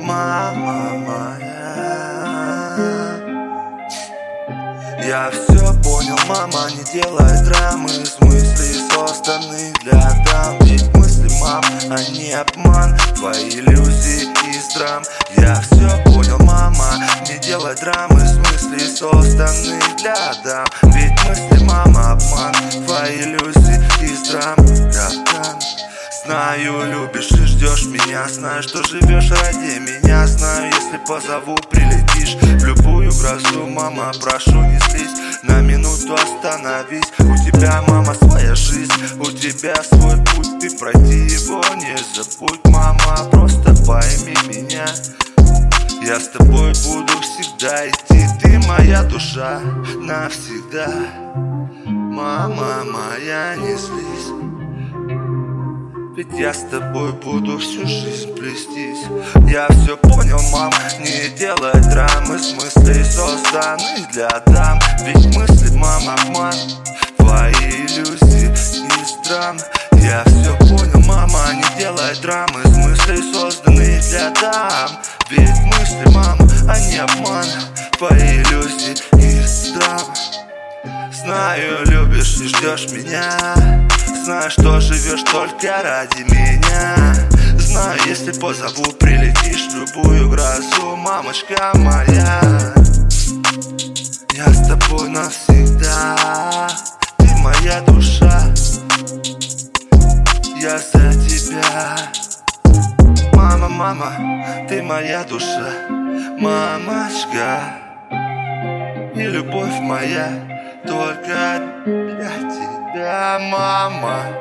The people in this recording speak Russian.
Мама моя. Я все понял, мама, не делай драмы. С мыслей созданных для дам. Ведь мысли, мам, они обман. Твои иллюзии из драм. Я все понял, мама, не делай драмы. С мыслей созданных для дам. Ведь Знаю, любишь и ждешь меня. Знаю, что живешь ради меня. Знаю, если позову, прилетишь В любую грозу, мама, прошу, не слезь На минуту остановись. У тебя, мама, своя жизнь. У тебя свой путь, ты пройти его не забудь. Мама, просто пойми меня. Я с тобой буду всегда идти. Ты моя душа навсегда. Мама моя, не злись ведь я с тобой буду всю жизнь плестись Я все понял, мам, не делай драмы. С мыслей созданных для дам Ведь мысли, мам, обман. Твои иллюзии из драм Я все понял, мама, не делай драмы. С мыслей созданных для дам Ведь мысли, мам, они обман. Твои иллюзии из драм Знаю, любишь и ждешь меня Знаю, что живешь только ради меня. Знаю, если позову, прилетишь в любую грозу Мамочка моя. Я с тобой навсегда Ты моя душа. Я за тебя. Мама, мама, ты моя душа. Мамочка И любовь моя только для мама